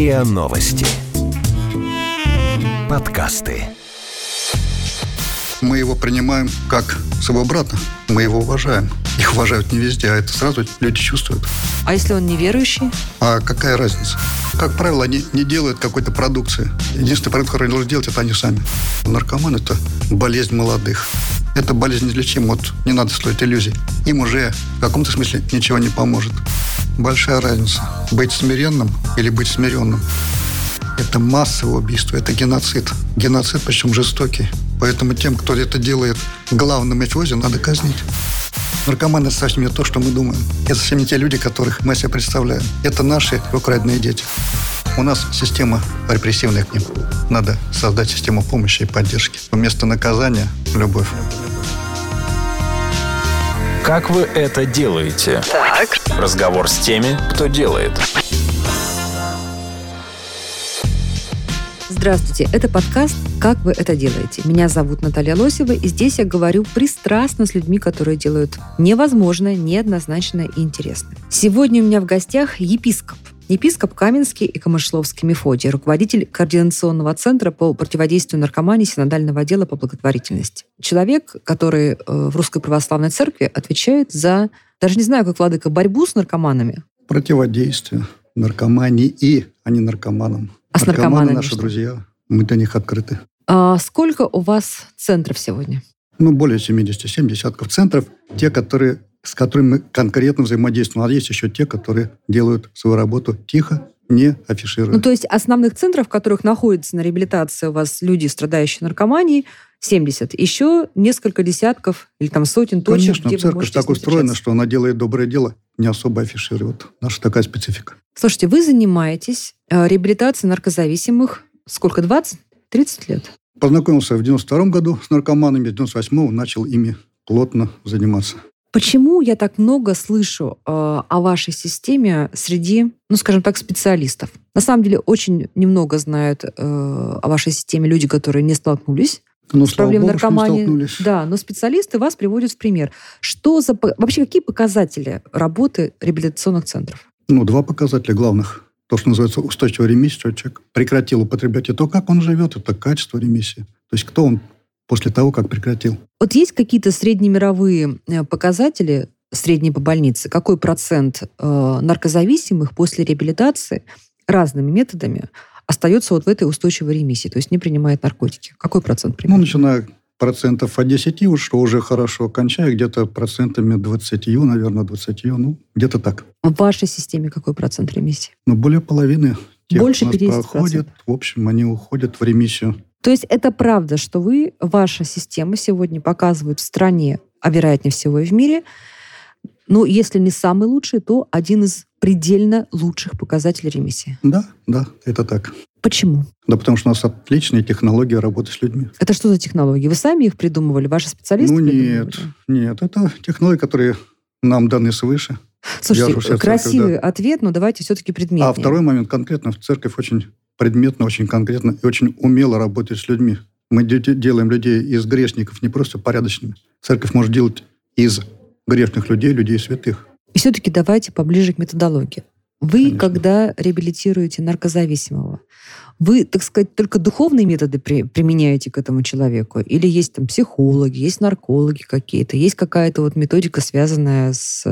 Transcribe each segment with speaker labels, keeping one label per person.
Speaker 1: РИА Новости. Подкасты.
Speaker 2: Мы его принимаем как своего брата. Мы его уважаем. Их уважают не везде, а это сразу люди чувствуют.
Speaker 3: А если он неверующий?
Speaker 2: А какая разница? Как правило, они не делают какой-то продукции. Единственный продукт, который они должны делать, это они сами. Наркоман – это болезнь молодых. Это болезнь неизлечима. Вот не надо строить иллюзий. Им уже в каком-то смысле ничего не поможет. Большая разница. Быть смиренным или быть смиренным. Это массовое убийство, это геноцид. Геноцид, причем жестокий. Поэтому тем, кто это делает главным мафиози, надо казнить. Наркоманы – это совсем не то, что мы думаем. Это совсем не те люди, которых мы себе представляем. Это наши украденные дети. У нас система репрессивная к ним. Надо создать систему помощи и поддержки. Вместо наказания – любовь.
Speaker 1: Как вы это делаете?
Speaker 3: Так.
Speaker 1: Разговор с теми, кто делает.
Speaker 3: Здравствуйте, это подкаст «Как вы это делаете?». Меня зовут Наталья Лосева, и здесь я говорю пристрастно с людьми, которые делают невозможное, неоднозначное и интересное. Сегодня у меня в гостях епископ, епископ Каменский и Камышловский Мефодий, руководитель Координационного центра по противодействию наркомании Синодального отдела по благотворительности. Человек, который э, в Русской Православной Церкви отвечает за, даже не знаю, как владыка, борьбу с наркоманами.
Speaker 2: Противодействие наркомании и, а не наркоманам.
Speaker 3: А с
Speaker 2: Наркоманы
Speaker 3: наркоманами
Speaker 2: наши
Speaker 3: что?
Speaker 2: друзья. Мы для них открыты.
Speaker 3: А сколько у вас центров сегодня?
Speaker 2: Ну, более 70, 7 десятков центров. Те, которые, с которыми мы конкретно взаимодействуем. А есть еще те, которые делают свою работу тихо, не афишируя.
Speaker 3: Ну, то есть основных центров, в которых находятся на реабилитации у вас люди, страдающие наркоманией, 70. Еще несколько десятков или там сотен точек,
Speaker 2: Конечно,
Speaker 3: где
Speaker 2: церковь так устроена, что она делает доброе дело, не особо афиширует. Наша такая специфика.
Speaker 3: Слушайте, вы занимаетесь э, реабилитацией наркозависимых сколько, 20? 30 лет?
Speaker 2: Познакомился в 92 году с наркоманами, в 98 начал ими плотно заниматься.
Speaker 3: Почему я так много слышу э, о вашей системе среди, ну, скажем так, специалистов? На самом деле, очень немного знают э, о вашей системе люди, которые не столкнулись
Speaker 2: Ну,
Speaker 3: с проблемой наркомании. Да, но специалисты вас приводят в пример. Что за вообще какие показатели работы реабилитационных центров?
Speaker 2: Ну, два показателя главных. То, что называется устойчивая ремиссия, человек прекратил употреблять, и то, как он живет, это качество ремиссии. То есть кто он после того, как прекратил.
Speaker 3: Вот есть какие-то среднемировые э, показатели средние по больнице? Какой процент э, наркозависимых после реабилитации разными методами остается вот в этой устойчивой ремиссии, то есть не принимает наркотики? Какой процент
Speaker 2: Ну,
Speaker 3: примерно?
Speaker 2: начиная процентов от 10, уж, что уже хорошо, кончая где-то процентами 20, наверное, 20, ну, где-то так.
Speaker 3: В вашей системе какой процент ремиссии?
Speaker 2: Но более половины тех,
Speaker 3: Больше
Speaker 2: у нас
Speaker 3: 50%.
Speaker 2: проходят, в общем, они уходят в ремиссию.
Speaker 3: То есть это правда, что вы, ваша система сегодня показывает в стране, а вероятнее всего и в мире, ну, если не самый лучший, то один из предельно лучших показателей ремиссии.
Speaker 2: Да, да, это так.
Speaker 3: Почему?
Speaker 2: Да потому что у нас отличные технологии работы с людьми.
Speaker 3: Это что за технологии? Вы сами их придумывали? Ваши специалисты
Speaker 2: ну, нет, нет, это технологии, которые нам даны свыше.
Speaker 3: Слушайте,
Speaker 2: же церковь,
Speaker 3: красивый
Speaker 2: да.
Speaker 3: ответ, но давайте все-таки предметнее.
Speaker 2: А второй момент конкретно, церковь очень предметно, очень конкретно и очень умело работает с людьми. Мы де- де- делаем людей из грешников не просто порядочными. Церковь может делать из грешных людей людей святых.
Speaker 3: И все-таки давайте поближе к методологии. Вы,
Speaker 2: Конечно.
Speaker 3: когда реабилитируете наркозависимого, вы, так сказать, только духовные методы при- применяете к этому человеку? Или есть там психологи, есть наркологи какие-то, есть какая-то вот методика, связанная с,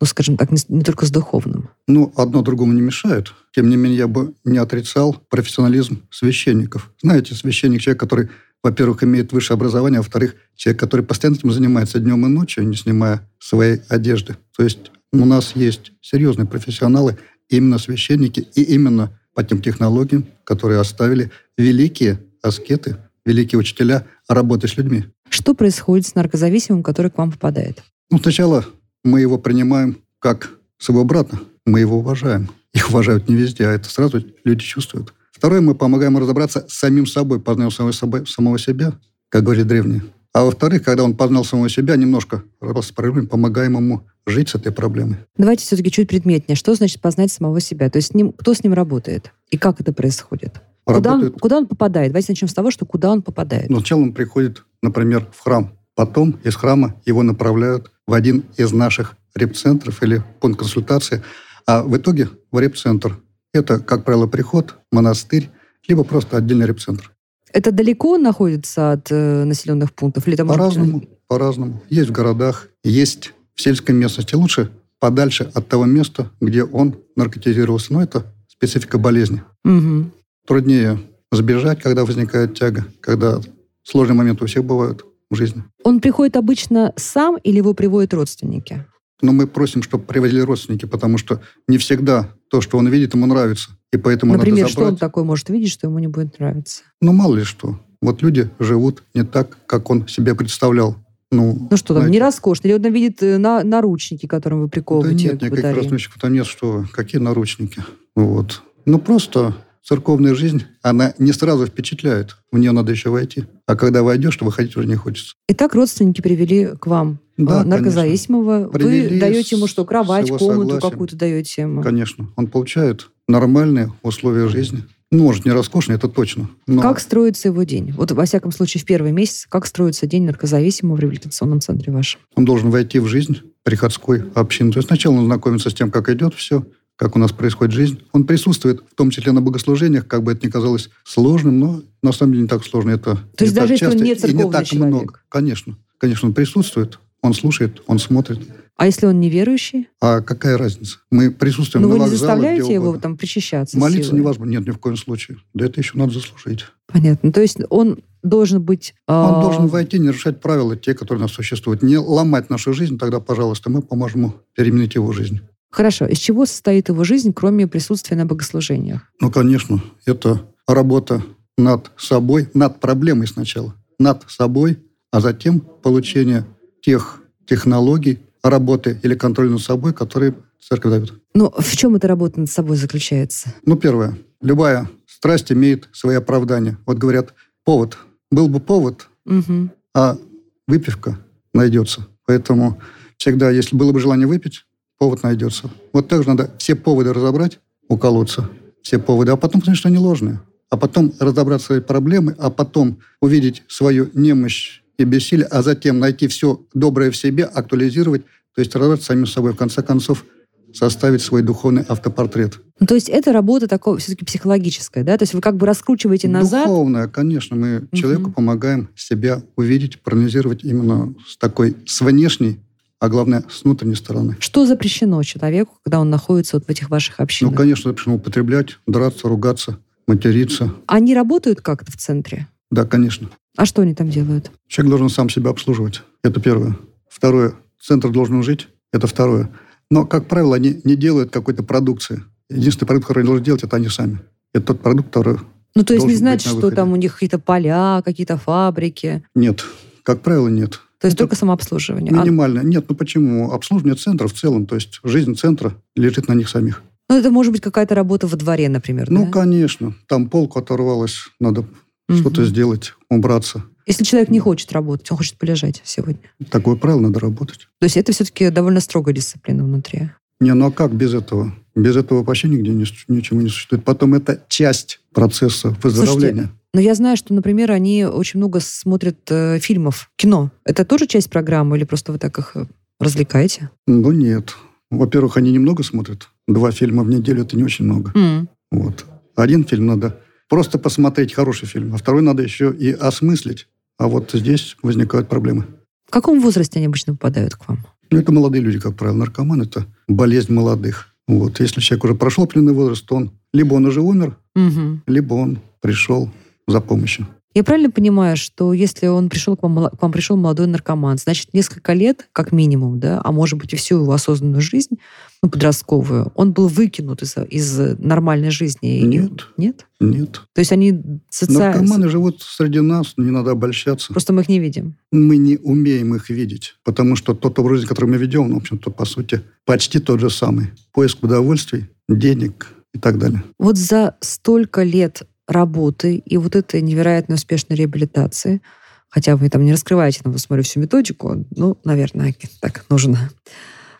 Speaker 3: ну, скажем так, не, не только с духовным?
Speaker 2: Ну, одно другому не мешает. Тем не менее, я бы не отрицал профессионализм священников. Знаете, священник человек, который, во-первых, имеет высшее образование, а во-вторых, человек, который постоянно этим занимается днем и ночью, не снимая своей одежды. То есть у нас есть серьезные профессионалы, именно священники, и именно по тем технологиям, которые оставили великие аскеты, великие учителя работы с людьми.
Speaker 3: Что происходит с наркозависимым, который к вам попадает?
Speaker 2: Ну, сначала мы его принимаем как своего брата. Мы его уважаем. Их уважают не везде, а это сразу люди чувствуют. Второе, мы помогаем разобраться с самим собой, познал самого, собой, самого себя, как говорят древние. А во-вторых, когда он познал самого себя, немножко разобрался с проблемой, помогаем ему жить с этой проблемой.
Speaker 3: Давайте все-таки чуть предметнее. Что значит познать самого себя? То есть с ним, кто с ним работает? И как это происходит? Куда он, куда он попадает? Давайте начнем с того, что куда он попадает.
Speaker 2: Но сначала он приходит, например, в храм. Потом из храма его направляют в один из наших репцентров или пункт консультации. А в итоге в репцентр Это, как правило, приход, монастырь, либо просто отдельный репцентр.
Speaker 3: Это далеко находится от э, населенных пунктов? Или это может быть-
Speaker 2: По-разному, по-разному. Есть в городах, есть в сельской местности. Лучше подальше от того места, где он наркотизировался. Но это специфика болезни.
Speaker 3: Мгм.
Speaker 2: Труднее сбежать, когда возникает тяга, когда сложные моменты у всех бывают в жизни.
Speaker 3: Он приходит обычно сам или его приводят родственники?
Speaker 2: Но мы просим, чтобы привозили родственники, потому что не всегда то, что он видит, ему нравится. И поэтому
Speaker 3: Например, что он такой может видеть, что ему не будет нравиться?
Speaker 2: Ну, мало ли что. Вот люди живут не так, как он себе представлял. Ну,
Speaker 3: Ну что там,
Speaker 2: знаете,
Speaker 3: не роскошно? Или он видит э, на, наручники, которым вы
Speaker 2: Да
Speaker 3: приковываете
Speaker 2: нет
Speaker 3: к
Speaker 2: никаких наручников там нет, что. Какие наручники? Вот. Ну, просто церковная жизнь, она не сразу впечатляет. В нее надо еще войти. А когда войдешь, то выходить уже не хочется.
Speaker 3: Итак, родственники привели к вам
Speaker 2: Да,
Speaker 3: э, наркозависимого. Вы
Speaker 2: Привели
Speaker 3: даете ему что, кровать, комнату какую-то даете ему?
Speaker 2: Конечно. Он получает нормальные условия жизни. Ну, может, не роскошные, это точно. Но
Speaker 3: Как строится его день? Вот, во всяком случае, в первый месяц, как строится день наркозависимого в реабилитационном центре вашем?
Speaker 2: он должен войти в жизнь приходской общины. То есть сначала он знакомится с тем, как идет все, как у нас происходит жизнь. Он присутствует, в том числе на богослужениях, как бы это ни казалось сложным, но на самом деле не так сложно. Это
Speaker 3: То есть
Speaker 2: не
Speaker 3: даже если он
Speaker 2: часто
Speaker 3: не
Speaker 2: и
Speaker 3: церковный
Speaker 2: так
Speaker 3: человек?
Speaker 2: много. Конечно. Конечно, он присутствует, он слушает, он смотрит.
Speaker 3: А если он неверующий?
Speaker 2: А какая разница? Мы присутствуем
Speaker 3: Ну,
Speaker 2: на
Speaker 3: вы не
Speaker 2: вокзалах,
Speaker 3: заставляете его там причащаться?
Speaker 2: Молиться
Speaker 3: силой?
Speaker 2: невозможно. Нет, ни в коем случае. Да это еще надо заслужить.
Speaker 3: Понятно. То есть он должен быть...
Speaker 2: Он
Speaker 3: а,
Speaker 2: должен войти, не нарушать правила, те, которые у нас существуют. Не ломать нашу жизнь, тогда, пожалуйста, мы поможем ему переменить его жизнь.
Speaker 3: Хорошо. Из чего состоит его жизнь, кроме присутствия на богослужениях?
Speaker 2: Ну, конечно, это работа над собой, над проблемой сначала, над собой, а затем получение тех технологий работы или контроля над собой, которые церковь дает.
Speaker 3: Ну, в чем эта работа над собой заключается?
Speaker 2: Ну, первое. Любая страсть имеет свои оправдания. Вот говорят, повод. Был бы повод,
Speaker 3: Мгм.
Speaker 2: а выпивка найдется. Поэтому всегда, если было бы желание выпить, повод найдется. Вот так же надо все поводы разобрать, уколоться, все поводы, а потом что они ложные. А потом разобрать свои проблемы, а потом увидеть свою немощь и бессилие, а затем найти все доброе в себе, актуализировать, то есть разобраться самим собой, в конце концов составить свой духовный автопортрет.
Speaker 3: Ну, то есть это работа такого все-таки психологическая, да? То есть вы как бы раскручиваете назад.
Speaker 2: Духовная, конечно. Мы человеку помогаем себя увидеть, проанализировать именно с такой, с внешней, а главное, с внутренней стороны.
Speaker 3: Что запрещено человеку, когда он находится вот в этих ваших
Speaker 2: Ну,
Speaker 3: общинах?
Speaker 2: конечно, запрещено употреблять, драться, ругаться, материться.
Speaker 3: Они работают как-то в центре?
Speaker 2: Да, конечно.
Speaker 3: А что они там делают?
Speaker 2: Человек должен сам себя обслуживать. Это первое. Второе. Центр должен жить. Это второе. Но, как правило, они не делают какой-то продукции. Единственный продукт, который они должны делать, это они сами. Это тот продукт, который...
Speaker 3: Ну, то есть не значит, что там у них какие-то поля, какие-то фабрики.
Speaker 2: Нет. Как правило, нет.
Speaker 3: То есть
Speaker 2: Это
Speaker 3: только самообслуживание. А-
Speaker 2: Минимально. Нет, ну почему? Обслуживание центра в целом, то есть жизнь центра лежит на них самих.
Speaker 3: ну, это может быть какая-то работа во дворе, например,
Speaker 2: Ну,
Speaker 3: да?
Speaker 2: конечно. Там полку оторвалась, надо
Speaker 3: Мгм.
Speaker 2: что-то сделать, убраться.
Speaker 3: Если человек не хочет работать, он хочет полежать сегодня.
Speaker 2: Такое правило надо работать.
Speaker 3: То есть это все-таки довольно строгая дисциплина внутри.
Speaker 2: Не, ну а как без этого? Без этого вообще нигде су- ничего не существует. Потом это часть процесса выздоровления.
Speaker 3: Но я знаю, что, например, они очень много смотрят э, фильмов, кино. Это тоже часть программы или просто вы так их э, развлекаете?
Speaker 2: Ну нет. Во-первых, они немного смотрят. Два фильма в неделю – это не очень много.
Speaker 3: М.
Speaker 2: Вот. Один фильм надо просто посмотреть, хороший фильм, а второй надо еще и осмыслить. А вот здесь возникают проблемы.
Speaker 3: В каком возрасте они обычно попадают к вам?
Speaker 2: Ну, это молодые люди, как правило. Наркоман – это болезнь молодых. Вот. Если человек уже прошел определенный возраст, то он либо он уже умер,
Speaker 3: Мгм.
Speaker 2: либо он пришел за помощью.
Speaker 3: Я правильно понимаю, что если он пришел к вам, к вам пришел молодой наркоман, значит, несколько лет, как минимум, да, а может быть и всю его осознанную жизнь, ну, подростковую, он был выкинут из, из нормальной жизни?
Speaker 2: Нет.
Speaker 3: Нет?
Speaker 2: Нет.
Speaker 3: То есть они социально...
Speaker 2: Наркоманы живут среди нас, не надо обольщаться.
Speaker 3: Просто мы их не видим.
Speaker 2: Мы не умеем их видеть, потому что тот образ жизни, который мы ведем, ну, в общем-то, по сути, почти тот же самый. Поиск удовольствий, денег и так далее.
Speaker 3: Вот за столько лет работы и вот этой невероятно успешной реабилитации, хотя вы там не раскрываете, но смотрю всю методику, ну, наверное, так нужно.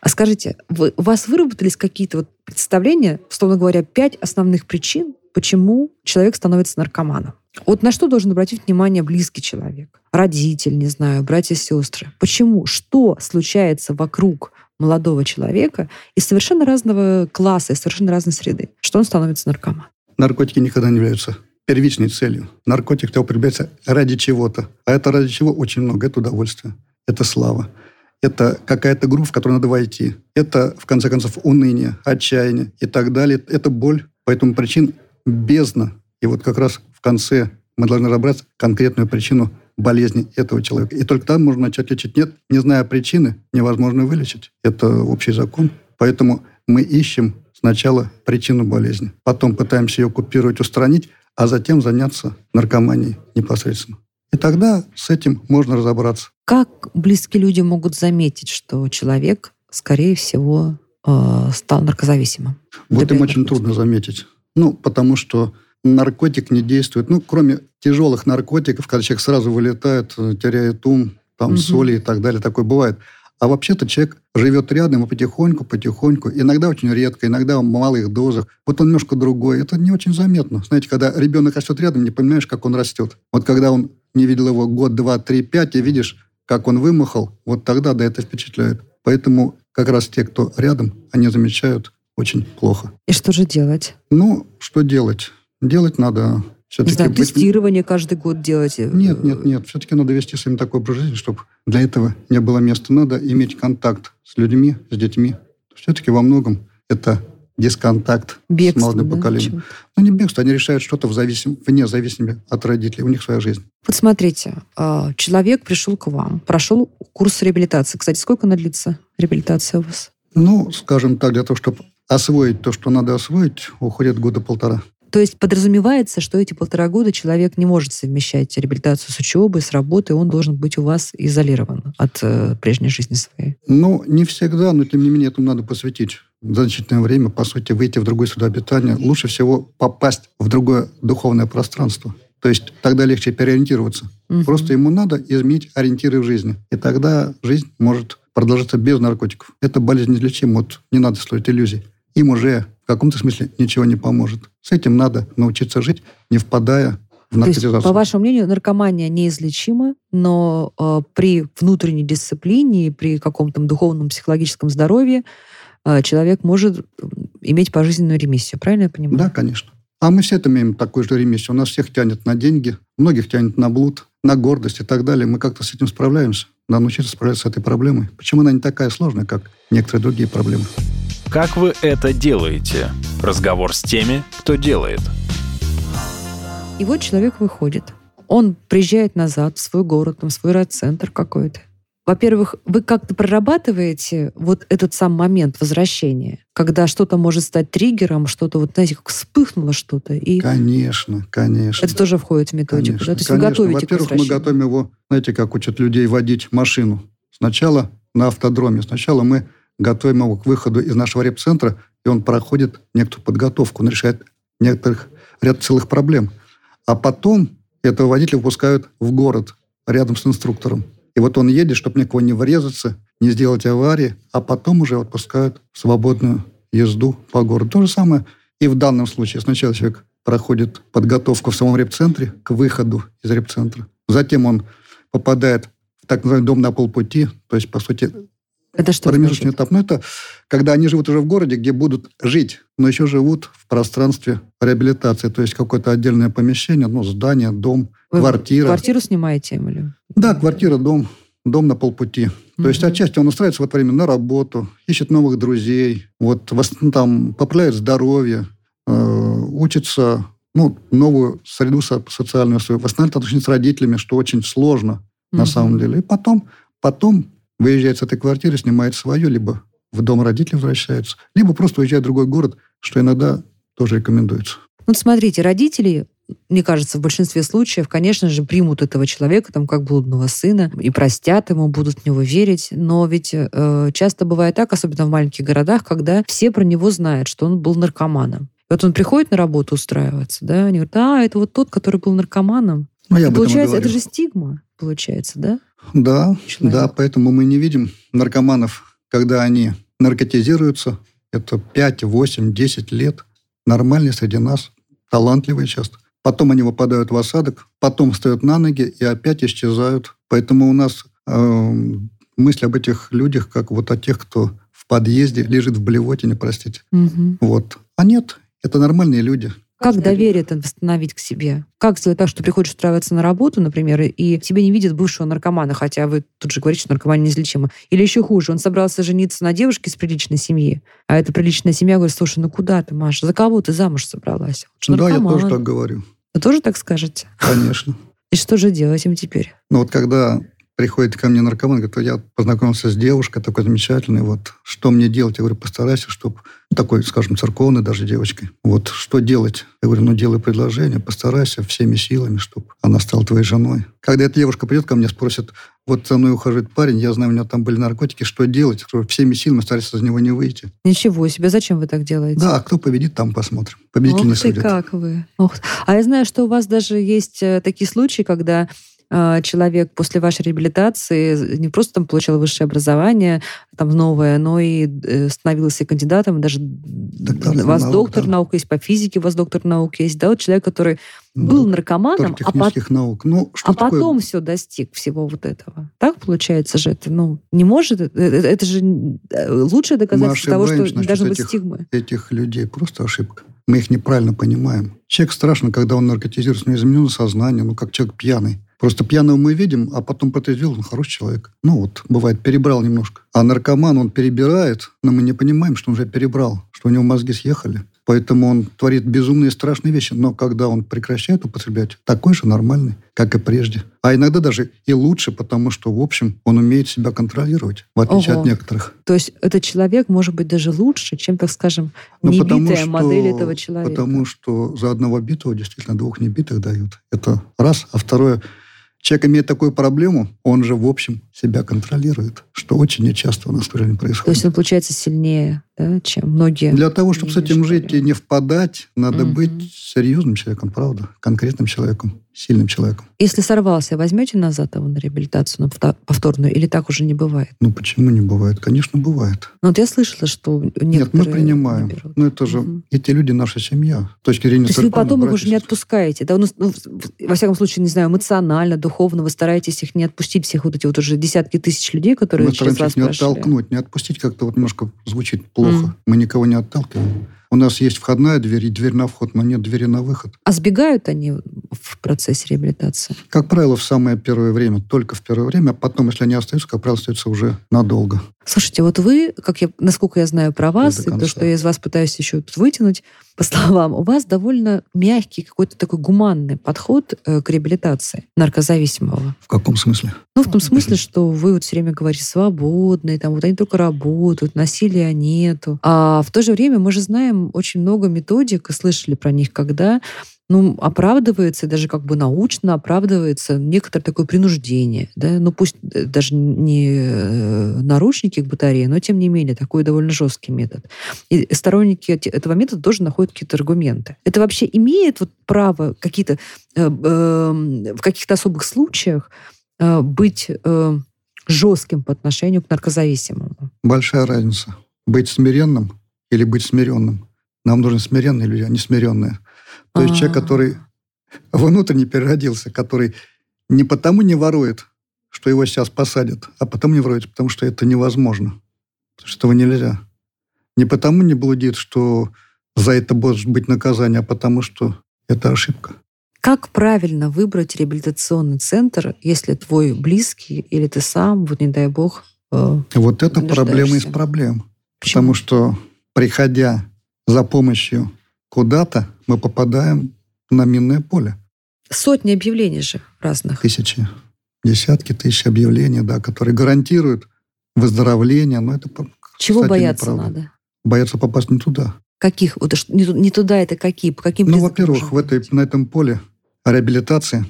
Speaker 3: А скажите, вы, у вас выработались какие-то вот представления, условно говоря, пять основных причин, почему человек становится наркоманом? Вот на что должен обратить внимание близкий человек? Родитель, не знаю, братья, сестры. Почему? Что случается вокруг молодого человека из совершенно разного класса, из совершенно разной среды, что он становится наркоманом.
Speaker 2: Наркотики никогда не являются первичной целью. Наркотик тебя употребляется ради чего-то. А это ради чего очень много. Это удовольствие, это слава, это какая-то группа, в которую надо войти. Это, в конце концов, уныние, отчаяние и так далее. Это боль. Поэтому причин бездна. И вот как раз в конце мы должны разобрать конкретную причину болезни этого человека. И только там можно начать лечить. Нет, не зная причины, невозможно вылечить. Это общий закон. Поэтому мы ищем сначала причину болезни. Потом пытаемся ее купировать, устранить, а затем заняться наркоманией непосредственно. И тогда с этим можно разобраться.
Speaker 3: Как близкие люди могут заметить, что человек, скорее всего, э, стал наркозависимым?
Speaker 2: Вот им очень трудно заметить. Ну, потому что наркотик не действует. Ну, кроме тяжелых наркотиков, когда человек сразу вылетает, теряет ум, там угу. соли и так далее, такое бывает. А вообще-то человек живет рядом и потихоньку, потихоньку, иногда очень редко, иногда в малых дозах. Вот он немножко другой. Это не очень заметно. Знаете, когда ребенок растет рядом, не понимаешь, как он растет. Вот когда он не видел его год, два, три, пять, и видишь, как он вымахал, вот тогда, да, это впечатляет. Поэтому как раз те, кто рядом, они замечают очень плохо.
Speaker 3: И что же делать?
Speaker 2: Ну, что делать? Делать надо
Speaker 3: все-таки... Знаю, быть... тестирование каждый год делать?
Speaker 2: Нет, нет, нет. Все-таки надо вести с вами такой образ жизни, чтобы для этого не было места. Надо иметь контакт с людьми, с детьми. Все-таки во многом это дисконтакт бегство, с молодым да, поколением. Ну, не бегство, они решают что-то в зависим... вне зависимости от родителей. У них своя жизнь.
Speaker 3: Вот смотрите, а, человек пришел к вам, прошел курс реабилитации. Кстати, сколько она длится, реабилитация у вас?
Speaker 2: Ну, скажем так, для того, чтобы освоить то, что надо освоить, уходит года полтора.
Speaker 3: То есть подразумевается, что эти полтора года человек не может совмещать реабилитацию с учебой, с работой, он должен быть у вас изолирован от э, прежней жизни своей.
Speaker 2: Ну, не всегда, но тем не менее этому надо посвятить значительное время, по сути, выйти в другую среду обитания. Лучше всего попасть в другое духовное пространство. То есть тогда легче переориентироваться. Угу. Просто ему надо изменить ориентиры в жизни. И тогда жизнь может продолжаться без наркотиков. Это болезнь неизлечима. Вот не надо строить иллюзий. Им уже в каком-то смысле ничего не поможет. С этим надо научиться жить, не впадая в наркотизацию. То есть,
Speaker 3: по вашему мнению, наркомания неизлечима, но э, при внутренней дисциплине при каком-то духовном психологическом здоровье э, человек может иметь пожизненную ремиссию. Правильно я понимаю?
Speaker 2: Да, конечно. А мы все это имеем такую же ремиссию. У нас всех тянет на деньги, многих тянет на блуд, на гордость и так далее. Мы как-то с этим справляемся. Надо научиться справляться с этой проблемой. Почему она не такая сложная, как некоторые другие проблемы?
Speaker 1: Как вы это делаете? Разговор с теми, кто делает.
Speaker 3: И вот человек выходит. Он приезжает назад в свой город, там, в свой райцентр какой-то. Во-первых, вы как-то прорабатываете вот этот сам момент возвращения, когда что-то может стать триггером, что-то вот, знаете, как вспыхнуло что-то. И...
Speaker 2: Конечно, конечно.
Speaker 3: Это тоже входит в методику, конечно, да? То есть
Speaker 2: конечно.
Speaker 3: вы готовите
Speaker 2: Во-первых, мы готовим его, знаете, как учат людей водить машину. Сначала на автодроме. Сначала мы готовим его к выходу из нашего репцентра, и он проходит некоторую подготовку, он решает некоторых ряд целых проблем. А потом этого водителя выпускают в город рядом с инструктором. И вот он едет, чтобы никого не врезаться, не сделать аварии, а потом уже отпускают в свободную езду по городу. То же самое и в данном случае. Сначала человек проходит подготовку в самом репцентре к выходу из репцентра. Затем он попадает в так называемый дом на полпути, то есть, по сути,
Speaker 3: это что
Speaker 2: Промежуточный этап. Ну, это когда они живут уже в городе, где будут жить, но еще живут в пространстве реабилитации. То есть какое-то отдельное помещение, ну, здание, дом, Вы квартира.
Speaker 3: Квартиру снимаете, или?
Speaker 2: Да, квартира, дом, дом на полпути. То есть отчасти он устраивается в это время на работу, ищет новых друзей, вот там поправляет здоровье, э, учится ну, новую среду социальную свою, восстанавливает отношения с родителями, что очень сложно mm-hmm. на самом деле. И потом, потом выезжает с этой квартиры, снимает свою, либо в дом родителей возвращается, либо просто уезжает в другой город, что иногда тоже рекомендуется.
Speaker 3: Ну, смотрите, родители, мне кажется, в большинстве случаев, конечно же, примут этого человека там как блудного сына и простят ему, будут в него верить. Но ведь э, часто бывает так, особенно в маленьких городах, когда все про него знают, что он был наркоманом. И вот он приходит на работу устраиваться, да, они говорят, а, это вот тот, который был наркоманом. Ну, я получается, это же стигма, получается, да?
Speaker 2: Да, человек. да, поэтому мы не видим наркоманов, когда они наркотизируются. Это 5, 8, 10 лет. Нормальные среди нас, талантливые часто. Потом они выпадают в осадок, потом встают на ноги и опять исчезают. Поэтому у нас э, мысль об этих людях, как вот о тех, кто в подъезде, лежит в блевотине, простите.
Speaker 3: Мгм.
Speaker 2: Вот. А нет, это нормальные люди.
Speaker 3: Как доверие это восстановить к себе? Как сделать так, что приходишь устраиваться на работу, например, и тебя не видят бывшего наркомана, хотя вы тут же говорите, что наркомания неизлечима. Или еще хуже, он собрался жениться на девушке из приличной семьи, а эта приличная семья говорит, слушай, ну куда ты, Маша, за кого ты замуж собралась? Он же
Speaker 2: Да, я
Speaker 3: наркоман».
Speaker 2: тоже так говорю.
Speaker 3: Вы тоже так скажете?
Speaker 2: Конечно.
Speaker 3: И что же делать им теперь?
Speaker 2: Но вот когда приходит ко мне наркоман, говорит, «Вот я познакомился с девушкой такой замечательной, вот что мне делать? Я говорю, постарайся, чтобы такой, скажем, церковной даже девочкой. Вот что делать? Я говорю, ну делай предложение, постарайся всеми силами, чтобы она стала твоей женой. Когда эта девушка придет ко мне, спросит, вот за мной ухаживает парень, я знаю, у него там были наркотики, что делать? Говорю, всеми силами старайся из него не выйти.
Speaker 3: Ничего себе, зачем вы так делаете?
Speaker 2: Да, а кто победит, там посмотрим. Победитель не
Speaker 3: Ох ты,
Speaker 2: судит.
Speaker 3: как вы. Ох. А я знаю, что у вас даже есть э, такие случаи, когда человек после вашей реабилитации не просто там получал высшее образование, там новое, но и э, становился кандидатом, даже
Speaker 2: Доктор
Speaker 3: у вас
Speaker 2: наук,
Speaker 3: доктор
Speaker 2: да.
Speaker 3: наук есть, по физике у вас доктор наук есть, да, вот человек, который
Speaker 2: Ну,
Speaker 3: был наркоманом, а,
Speaker 2: технических наук. Ну, что
Speaker 3: а
Speaker 2: такое?
Speaker 3: потом все достиг всего вот этого. Так получается же это, ну, не может, это, это же э, лучшее доказательство того, что не должно быть
Speaker 2: этих-
Speaker 3: стигмы.
Speaker 2: этих людей просто ошибка. Мы их неправильно понимаем. Человек страшно, когда он наркотизируется, у него изменено сознание, ну, как человек пьяный. Просто пьяного мы видим, а потом протрезвел, он хороший человек. Ну вот, бывает, перебрал немножко. А наркоман, он перебирает, но мы не понимаем, что он уже перебрал, что у него мозги съехали. Поэтому он творит безумные страшные вещи. Но когда он прекращает употреблять, такой же нормальный, как и прежде. А иногда даже и лучше, потому что, в общем, он умеет себя контролировать, в отличие
Speaker 3: Ого.
Speaker 2: от некоторых.
Speaker 3: То есть этот человек может быть даже лучше, чем, так скажем,
Speaker 2: Ну,
Speaker 3: небитая
Speaker 2: что-
Speaker 3: модель этого человека.
Speaker 2: Потому что за одного битого действительно двух небитых дают. Это раз. А второе, человек имеет такую проблему, он же, в общем, себя контролирует, что очень нечасто у нас в жизни
Speaker 3: То
Speaker 2: происходит.
Speaker 3: есть он получается сильнее, да, чем многие.
Speaker 2: Для того, чтобы с этим жить и не впадать, надо
Speaker 3: Мгм.
Speaker 2: быть серьезным человеком, правда, конкретным человеком, сильным человеком.
Speaker 3: Если сорвался, возьмете назад его на реабилитацию, на повто- повторную, или так уже не бывает?
Speaker 2: Ну, почему не бывает? Конечно, бывает.
Speaker 3: Ну, вот я слышала, что
Speaker 2: Нет,
Speaker 3: некоторые
Speaker 2: мы принимаем.
Speaker 3: не.
Speaker 2: Ну, это же,
Speaker 3: Мгм.
Speaker 2: эти люди наша семья. С точки зрения
Speaker 3: То есть вы потом их уже не отпускаете, да? Ну, ну, во всяком случае, не знаю, эмоционально, духовно вы стараетесь их не отпустить, всех вот эти вот уже десятки тысяч людей, которые
Speaker 2: Мы
Speaker 3: через вас
Speaker 2: их не
Speaker 3: прошли.
Speaker 2: оттолкнуть, не отпустить, как-то вот немножко звучит плохо.
Speaker 3: Мгм.
Speaker 2: Мы никого не отталкиваем. У нас есть входная дверь и дверь на вход, но нет двери на выход.
Speaker 3: А сбегают они в процессе реабилитации?
Speaker 2: Как правило, в самое первое время, только в первое время, а потом, если они остаются, как правило, остаются уже надолго.
Speaker 3: Слушайте, вот вы, как я, насколько я знаю про вас, и то, что я из вас пытаюсь еще тут вытянуть, по словам, у вас довольно мягкий, какой-то такой гуманный подход э, к реабилитации наркозависимого.
Speaker 2: В каком смысле?
Speaker 3: Ну, в том смысле, что вы вот все время говорите свободные, там вот они только работают, насилия нету. А в то же время мы же знаем очень много методик и слышали про них, когда ну, оправдывается, даже как бы научно оправдывается некоторое такое принуждение. Да? Ну, пусть э, даже не э, наручники к батарее, но тем не менее, такой довольно жесткий метод. И сторонники этого метода тоже находят какие-то аргументы. Это вообще имеет вот право какие-то э, э, в каких-то особых случаях э, быть э, жестким по отношению к наркозависимому.
Speaker 2: Большая разница. Быть смиренным или быть смиренным. Нам нужны смиренные люди, а не смиренные. То есть человек,
Speaker 3: А.
Speaker 2: который внутренне переродился, который не потому не ворует, что его сейчас посадят, а потом не ворует, потому что это невозможно. Потому что этого нельзя. Не потому не блудит, что за это может быть наказание, а потому что это ошибка.
Speaker 3: Как правильно выбрать реабилитационный центр, если твой близкий или ты сам, вот не дай бог, э,
Speaker 2: Вот это проблема из проблем.
Speaker 3: почему?
Speaker 2: Потому что, приходя за помощью куда-то, мы попадаем на минное поле.
Speaker 3: Сотни объявлений же разных.
Speaker 2: Тысячи, десятки тысяч объявлений, да, которые гарантируют выздоровление. Но это,
Speaker 3: Чего
Speaker 2: кстати,
Speaker 3: бояться
Speaker 2: неправда.
Speaker 3: надо?
Speaker 2: Боятся попасть не туда.
Speaker 3: Каких? Вот не, не туда это какие? По каким
Speaker 2: Ну, во-первых, в этой, на этом поле реабилитации,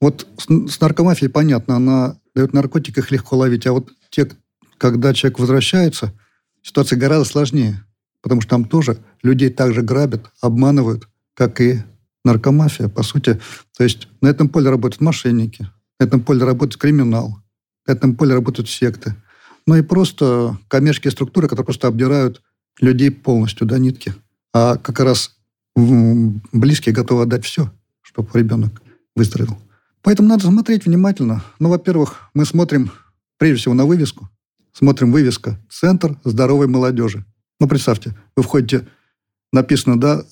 Speaker 2: вот с, с наркомафией понятно, она дает наркотик, их легко ловить, а вот те, когда человек возвращается, ситуация гораздо сложнее, потому что там тоже людей также грабят, обманывают, как и наркомафия, по сути. То есть на этом поле работают мошенники, на этом поле работает криминал, на этом поле работают секты. Ну и просто коммерческие структуры, которые просто обдирают людей полностью до нитки. А как раз близкие готовы отдать все, чтобы ребенок выздоровел. Поэтому надо смотреть внимательно. Ну, во-первых, мы смотрим прежде всего на вывеску. Смотрим вывеска «Центр здоровой молодежи». Ну, представьте, вы входите, написано, да,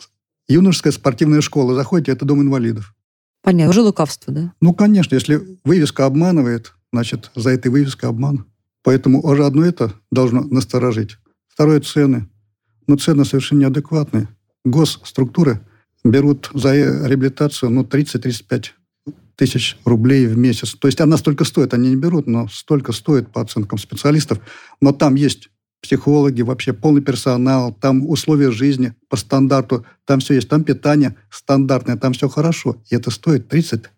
Speaker 2: юношеская спортивная школа. Заходите, это дом инвалидов.
Speaker 3: Понятно. Уже лукавство, да?
Speaker 2: Ну, конечно, если вывеска обманывает, значит, за этой вывеской обман. Поэтому уже одно это должно насторожить. Второе – цены. Но цены совершенно неадекватные. Госструктуры берут за реабилитацию ну, 30-35 тысяч рублей в месяц. То есть она столько стоит, они не берут, но столько стоит по оценкам специалистов. Но там есть психологи, вообще полный персонал, там условия жизни по стандарту, там все есть, там питание стандартное, там все хорошо. И это стоит 30-35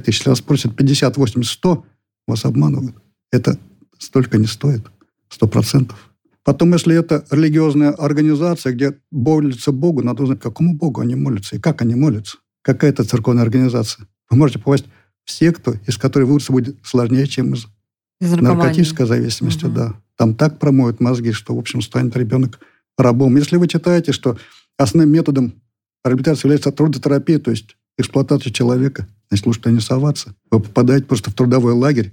Speaker 2: тысяч. Если вас просят 50, 80, 100, вас обманывают. Это столько не стоит, сто процентов. Потом, если это религиозная организация, где молятся Богу, надо узнать, какому Богу они молятся и как они молятся. Какая это церковная организация. Вы можете попасть в секту, из которой вырваться будет сложнее, чем из, из наркотической зависимости. Угу. Да. Там так промоют мозги, что, в общем, станет ребенок рабом. Если вы читаете, что основным методом реабилитации является трудотерапия, то есть эксплуатация человека, значит, лучше не соваться. Вы попадаете просто в трудовой лагерь,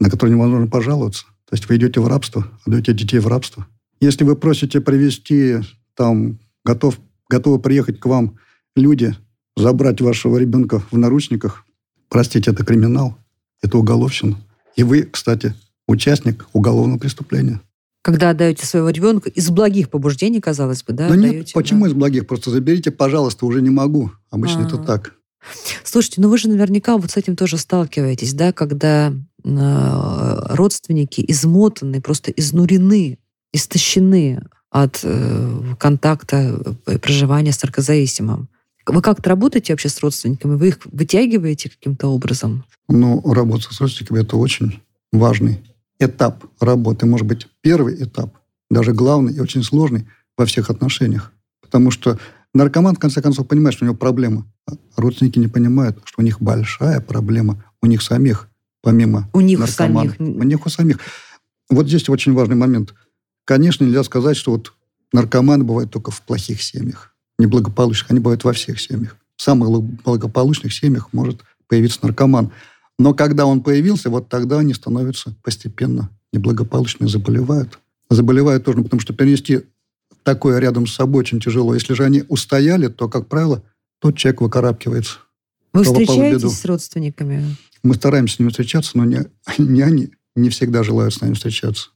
Speaker 2: на который невозможно пожаловаться. То есть вы идете в рабство, отдаете детей в рабство. Если вы просите привести, там, готов, готовы приехать к вам люди, забрать вашего ребенка в наручниках, простите, это криминал, это уголовщина. И вы, кстати, участник уголовного преступления.
Speaker 3: Когда отдаете своего ребенка из благих побуждений, казалось бы, да?
Speaker 2: Да отдаете, нет, почему да? из благих? Просто заберите, пожалуйста, уже не могу. Обычно А-а-а. это а. так.
Speaker 3: Слушайте, ну вы же наверняка вот с этим тоже сталкиваетесь, да, когда э, родственники измотаны, просто изнурены, истощены от э, контакта, э, проживания с наркозависимым. Вы как-то работаете вообще с родственниками? Вы их вытягиваете каким-то образом?
Speaker 2: Ну, работа с родственниками – это очень важный этап работы. Может быть, первый этап, даже главный и очень сложный во всех отношениях. Потому что наркоман, в конце концов, понимает, что у него проблема. А родственники не понимают, что у них большая проблема. У них самих, помимо
Speaker 3: У них
Speaker 2: наркомана.
Speaker 3: самих.
Speaker 2: У них у самих. Вот здесь очень важный момент. Конечно, нельзя сказать, что вот наркоманы бывают только в плохих семьях, неблагополучных. Они бывают во всех семьях. В самых благополучных семьях может появиться наркоман. Но когда он появился, вот тогда они становятся постепенно неблагополучны, заболевают. Заболевают тоже, потому что перенести такое рядом с собой очень тяжело. Если же они устояли, то, как правило, тот человек выкарабкивается.
Speaker 3: Вы встречаетесь с родственниками?
Speaker 2: Мы стараемся с ними встречаться, но не, не они не всегда желают с нами встречаться.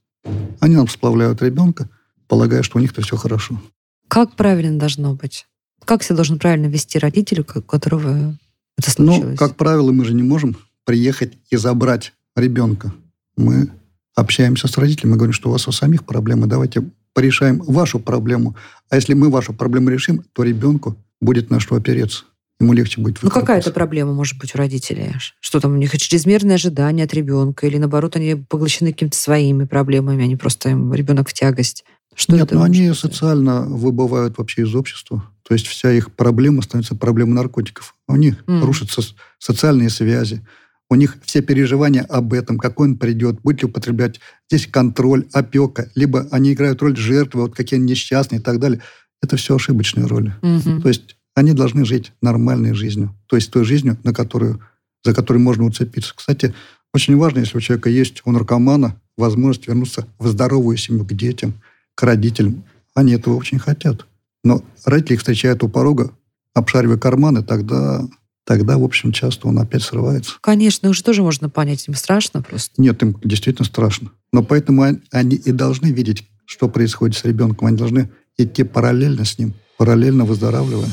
Speaker 2: Они нам сплавляют ребенка, полагая, что у них-то все хорошо.
Speaker 3: Как правильно должно быть? Как себя должен правильно вести родителю, у которого это
Speaker 2: ну, случилось? Ну, как правило, мы же не можем приехать и забрать ребенка. Мы общаемся с родителями, мы говорим, что у вас у самих проблемы, давайте порешаем вашу проблему. А если мы вашу проблему решим, то ребенку будет на что опереться. Ему легче будет
Speaker 3: Ну, какая-то проблема может быть у родителей? Что там у них чрезмерное ожидание от ребенка? Или, наоборот, они поглощены какими-то своими проблемами, они просто им ребенок в тягость?
Speaker 2: Что Нет, ну они социально выбывают вообще из общества. То есть вся их проблема становится проблемой наркотиков. У них mm. рушатся социальные связи у них все переживания об этом, какой он придет, будет ли употреблять. Здесь контроль, опека, либо они играют роль жертвы, вот какие они несчастные и так далее. Это все ошибочные роли. Угу. То есть они должны жить нормальной жизнью, то есть той жизнью, на которую, за которую можно уцепиться. Кстати, очень важно, если у человека есть, у наркомана, возможность вернуться в здоровую семью, к детям, к родителям. Они этого очень хотят. Но родители их встречают у порога, обшаривая карманы, тогда тогда, в общем, часто он опять срывается.
Speaker 3: Конечно, уже тоже можно понять, им страшно просто.
Speaker 2: Нет, им действительно страшно. Но поэтому они и должны видеть, что происходит с ребенком. Они должны идти параллельно с ним, параллельно выздоравливая.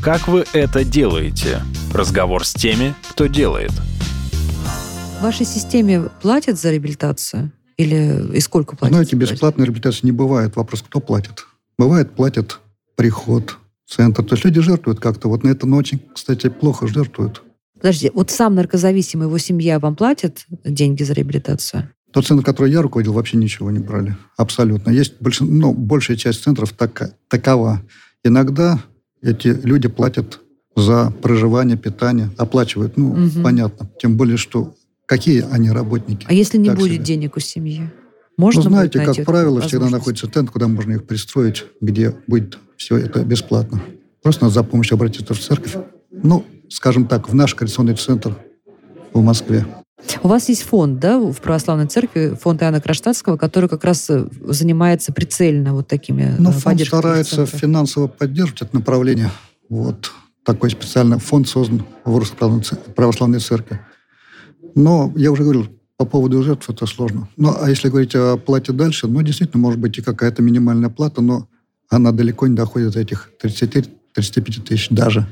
Speaker 1: Как вы это делаете? Разговор с теми, кто делает.
Speaker 3: В вашей системе платят за реабилитацию? Или и сколько платят?
Speaker 2: Знаете, бесплатной реабилитации не бывает. Вопрос, кто платит? Бывает, платят приход, центр. То есть люди жертвуют как-то. Вот на это, но очень, кстати, плохо жертвуют.
Speaker 3: Подожди, вот сам наркозависимый, его семья вам платит деньги за реабилитацию?
Speaker 2: Тот центр, который я руководил, вообще ничего не брали. Абсолютно. Есть больш... ну, большая часть центров так... такова. Иногда эти люди платят за проживание, питание, оплачивают. Ну, угу. понятно. Тем более, что какие они работники.
Speaker 3: А если не будет себе. денег у семьи? Можно
Speaker 2: ну, знаете, как правило, всегда находится тент, куда можно их пристроить, где будет все это бесплатно. Просто надо за помощью обратиться в церковь. Ну, скажем так, в наш коррекционный центр в Москве.
Speaker 3: У вас есть фонд, да, в православной церкви, фонд Иоанна Кронштадтского, который как раз э, занимается прицельно вот такими
Speaker 2: Ну, фонд старается финансово поддерживать это направление. Вот такой специальный фонд создан в Русской православной церкви. Но я уже говорил, по поводу жертв это сложно. Ну, а если говорить о плате дальше, ну, действительно, может быть и какая-то минимальная плата, но она далеко не доходит до этих 30-35 тысяч даже.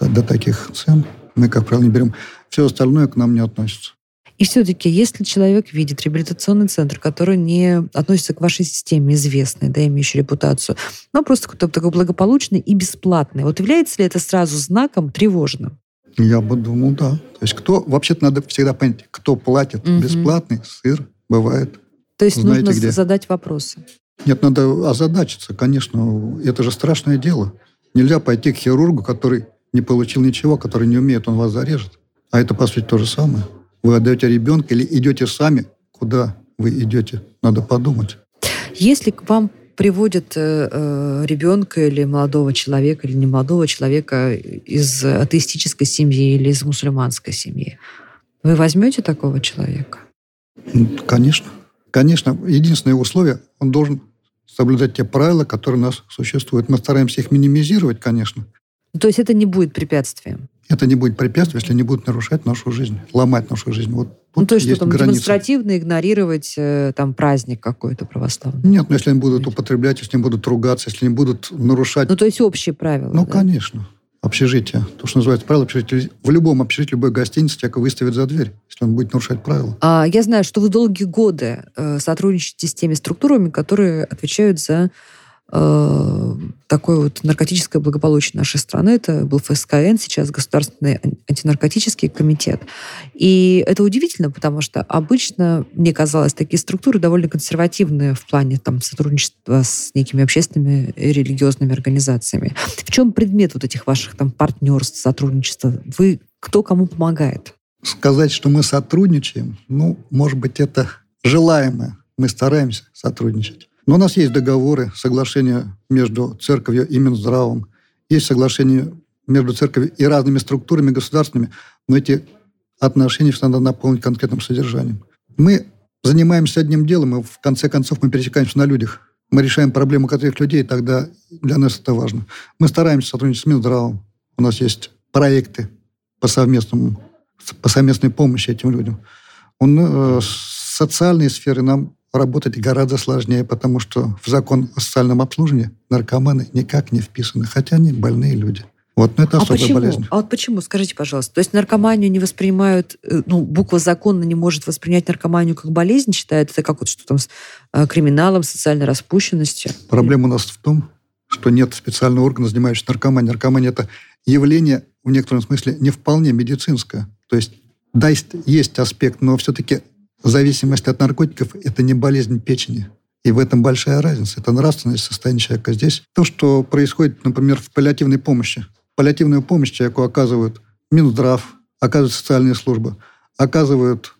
Speaker 2: До, таких цен мы, как правило, не берем. Все остальное к нам не относится.
Speaker 3: И все-таки, если человек видит реабилитационный центр, который не относится к вашей системе, известной, да, имеющий репутацию, но просто какой-то такой благополучный и бесплатный, вот является ли это сразу знаком тревожным?
Speaker 2: Я бы думал, да. То есть кто... Вообще-то надо всегда понять, кто платит. Угу. Бесплатный сыр бывает.
Speaker 3: То есть Знаете, нужно где? задать вопросы.
Speaker 2: Нет, надо озадачиться, конечно. Это же страшное дело. Нельзя пойти к хирургу, который не получил ничего, который не умеет, он вас зарежет. А это, по сути, то же самое. Вы отдаете ребенка или идете сами, куда вы идете, надо подумать.
Speaker 3: Если к вам приводят э, э, ребенка или молодого человека, или не молодого человека из атеистической семьи или из мусульманской семьи, вы возьмете такого человека?
Speaker 2: Конечно. Конечно. Единственное условие, он должен соблюдать те правила, которые у нас существуют. Мы стараемся их минимизировать, конечно.
Speaker 3: То есть это не будет препятствием?
Speaker 2: Это не будет препятствием, если не будут нарушать нашу жизнь, ломать нашу жизнь. Вот
Speaker 3: ну, то есть, есть что там границы. демонстративно игнорировать э, там праздник какой-то православный?
Speaker 2: Нет, ну если они будут употреблять, если они будут ругаться, если они будут нарушать...
Speaker 3: Ну, то есть общие правила,
Speaker 2: Ну,
Speaker 3: да?
Speaker 2: конечно. Общежитие. То, что называется правило общежития. В любом общежитии, любой гостинице человека выставят за дверь, если он будет нарушать правила.
Speaker 3: А, я знаю, что вы долгие годы э, сотрудничаете с теми структурами, которые отвечают за такое вот наркотическое благополучие нашей страны. Это был ФСКН, сейчас Государственный антинаркотический комитет. И это удивительно, потому что обычно, мне казалось, такие структуры довольно консервативные в плане там, сотрудничества с некими общественными и религиозными организациями. В чем предмет вот этих ваших там партнерств, сотрудничества? Вы кто кому помогает?
Speaker 2: Сказать, что мы сотрудничаем, ну, может быть, это желаемое. Мы стараемся сотрудничать. Но у нас есть договоры, соглашения между церковью и Минздравом. Есть соглашения между церковью и разными структурами государственными, но эти отношения все надо наполнить конкретным содержанием. Мы занимаемся одним делом, и в конце концов мы пересекаемся на людях. Мы решаем проблему конкретных людей, и тогда для нас это важно. Мы стараемся сотрудничать с Минздравом. У нас есть проекты по совместному, по совместной помощи этим людям. Он, э, социальные сферы нам работать гораздо сложнее, потому что в закон о социальном обслуживании наркоманы никак не вписаны, хотя они больные люди. Вот, но это особая
Speaker 3: а почему?
Speaker 2: болезнь.
Speaker 3: А вот почему? Скажите, пожалуйста. То есть наркоманию не воспринимают, э, ну, буква закона не может воспринять наркоманию как болезнь, считает это как вот что там с э, криминалом, социальной распущенностью?
Speaker 2: Проблема у нас в том, что нет специального органа, занимающегося наркоманией. Наркомания – это явление в некотором смысле не вполне медицинское. То есть да, есть аспект, но все-таки зависимость от наркотиков – это не болезнь печени. И в этом большая разница. Это нравственное состояние человека. Здесь то, что происходит, например, в паллиативной помощи. Паллиативную помощь человеку оказывают Минздрав, оказывают социальные службы, оказывают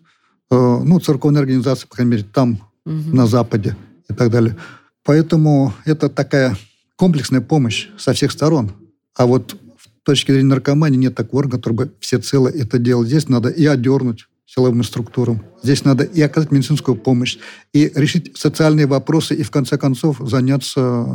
Speaker 2: э, ну, церковные организации, по крайней мере, там, угу. на Западе и так далее. Поэтому это такая комплексная помощь со всех сторон. А вот с точки зрения наркомании нет такого органа, который бы всецело это делал. Здесь надо и одернуть, силовым структурам. Здесь надо и оказать медицинскую помощь, и решить социальные вопросы, и в конце концов заняться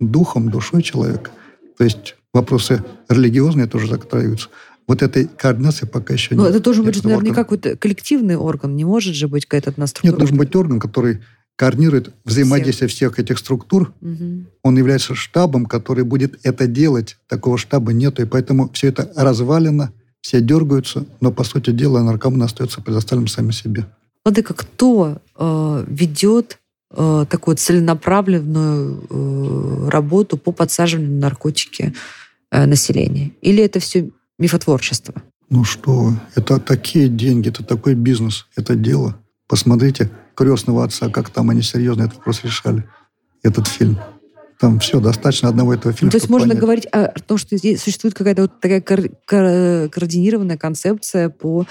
Speaker 2: духом, душой человека. То есть вопросы религиозные тоже затрагиваются. Вот этой координации пока еще
Speaker 3: Но
Speaker 2: нет.
Speaker 3: это тоже будет, наверное, какой-то коллективный орган. Не может же быть какая-то одна структура?
Speaker 2: Нет, должен быть орган, который координирует взаимодействие всех, всех этих структур. Угу. Он является штабом, который будет это делать. Такого штаба нету, и поэтому все это развалено, все дергаются, но, по сути дела, наркоманы остаются предоставлены сами себе.
Speaker 3: Владыка, кто э, ведет э, такую целенаправленную э, работу по подсаживанию на наркотики э, населения? Или это все мифотворчество?
Speaker 2: Ну что, это такие деньги, это такой бизнес, это дело. Посмотрите «Крестного отца», как там они серьезно этот вопрос решали, этот фильм. Там все, достаточно одного этого фильма.
Speaker 3: Ну, то есть можно понять. говорить о том, что здесь существует какая-то вот такая кор- кор- координированная концепция по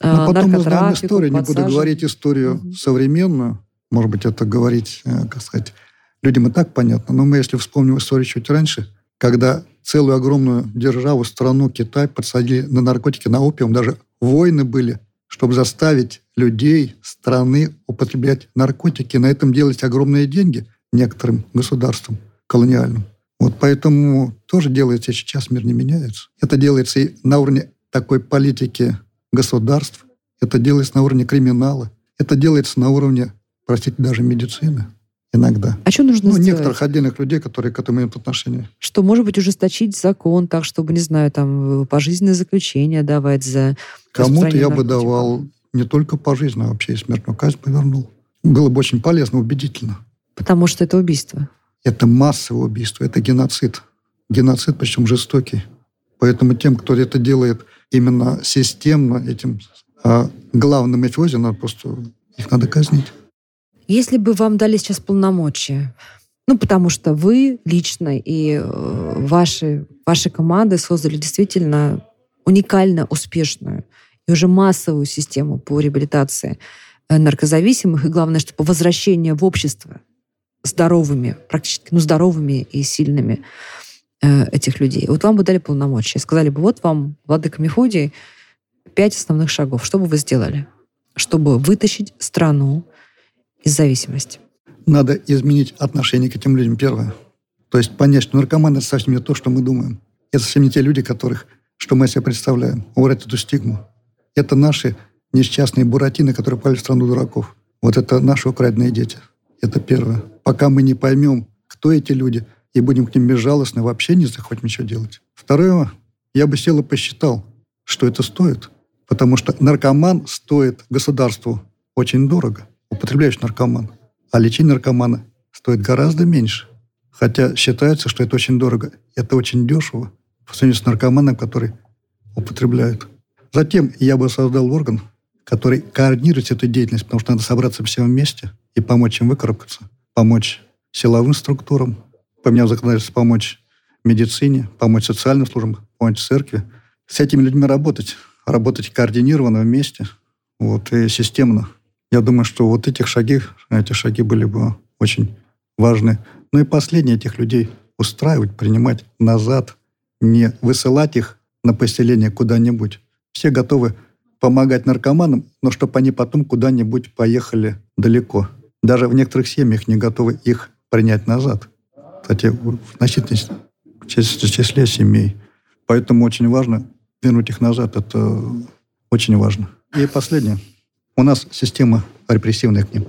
Speaker 2: э, Но потом мы знаем историю, не буду говорить историю угу. современную, может быть, это говорить, э, как сказать, людям и так понятно, но мы, если вспомним историю чуть раньше, когда целую огромную державу, страну, Китай подсадили на наркотики, на опиум, даже войны были, чтобы заставить людей страны употреблять наркотики, на этом делать огромные деньги некоторым государствам колониальным. Вот поэтому тоже делается сейчас, мир не меняется. Это делается и на уровне такой политики государств, это делается на уровне криминала, это делается на уровне, простите, даже медицины иногда.
Speaker 3: А что нужно
Speaker 2: ну,
Speaker 3: сделать?
Speaker 2: некоторых отдельных людей, которые к этому имеют отношение.
Speaker 3: Что, может быть, ужесточить закон так, чтобы, не знаю, там, пожизненное заключение давать за
Speaker 2: Кому-то я бы давал не только пожизненно, а вообще и смертную казнь повернул. Было бы очень полезно, убедительно.
Speaker 3: Потому что это убийство.
Speaker 2: Это массовое убийство, это геноцид. Геноцид, причем жестокий. Поэтому тем, кто это делает именно системно, этим а, главным мафиози, надо просто их надо казнить.
Speaker 3: Если бы вам дали сейчас полномочия, ну, потому что вы лично и э, ваши, ваши команды создали действительно уникально успешную и уже массовую систему по реабилитации э, наркозависимых, и главное, что по возвращению в общество здоровыми, практически, ну, здоровыми и сильными э, этих людей. Вот вам бы дали полномочия, сказали бы, вот вам, Владыка Мефодий, пять основных шагов. Что бы вы сделали, чтобы вытащить страну из зависимости?
Speaker 2: Надо изменить отношение к этим людям, первое. То есть понять, что наркоманы – это совсем не то, что мы думаем. Это совсем не те люди, которых, что мы себе представляем. Убрать эту стигму. Это наши несчастные буратины, которые пали в страну дураков. Вот это наши украденные дети. Это первое. Пока мы не поймем, кто эти люди, и будем к ним безжалостны, вообще не захотим ничего делать. Второе, я бы сел и посчитал, что это стоит. Потому что наркоман стоит государству очень дорого, употребляющий наркоман. А лечение наркомана стоит гораздо меньше. Хотя считается, что это очень дорого. Это очень дешево по сравнению с наркоманом, который употребляет. Затем я бы создал орган, который координирует эту деятельность, потому что надо собраться всем вместе и помочь им выкарабкаться, помочь силовым структурам, поменяв законодательство, помочь медицине, помочь социальным службам, помочь церкви. С этими людьми работать, работать координированно вместе, вот, и системно. Я думаю, что вот этих шаги, эти шаги были бы очень важны. Ну и последнее, этих людей устраивать, принимать назад, не высылать их на поселение куда-нибудь. Все готовы помогать наркоманам, но чтобы они потом куда-нибудь поехали далеко. Даже в некоторых семьях не готовы их принять назад. Кстати, в значительном числе, числе семей. Поэтому очень важно вернуть их назад. Это очень важно. И последнее. У нас система репрессивная к ним.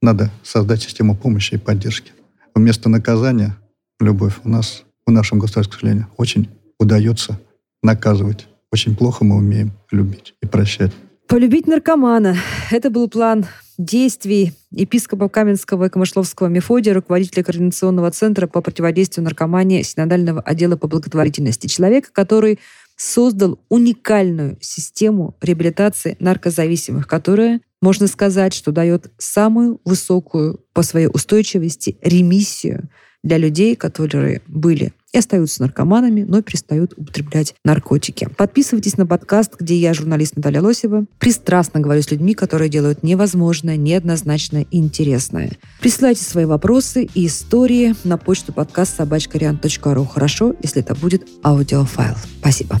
Speaker 2: Надо создать систему помощи и поддержки. Вместо наказания любовь у нас, в нашем государстве, к сожалению, очень удается наказывать. Очень плохо мы умеем любить и прощать.
Speaker 3: Полюбить наркомана. Это был план действий епископа Каменского и Камышловского Мефодия, руководителя Координационного центра по противодействию наркомании Синодального отдела по благотворительности. Человека, который создал уникальную систему реабилитации наркозависимых, которая, можно сказать, что дает самую высокую по своей устойчивости ремиссию для людей, которые были и остаются наркоманами, но перестают употреблять наркотики. Подписывайтесь на подкаст, где я, журналист Наталья Лосева, пристрастно говорю с людьми, которые делают невозможное, неоднозначное интересное. Присылайте свои вопросы и истории на почту подкаст собачкариан.ру. Хорошо, если это будет аудиофайл. Спасибо.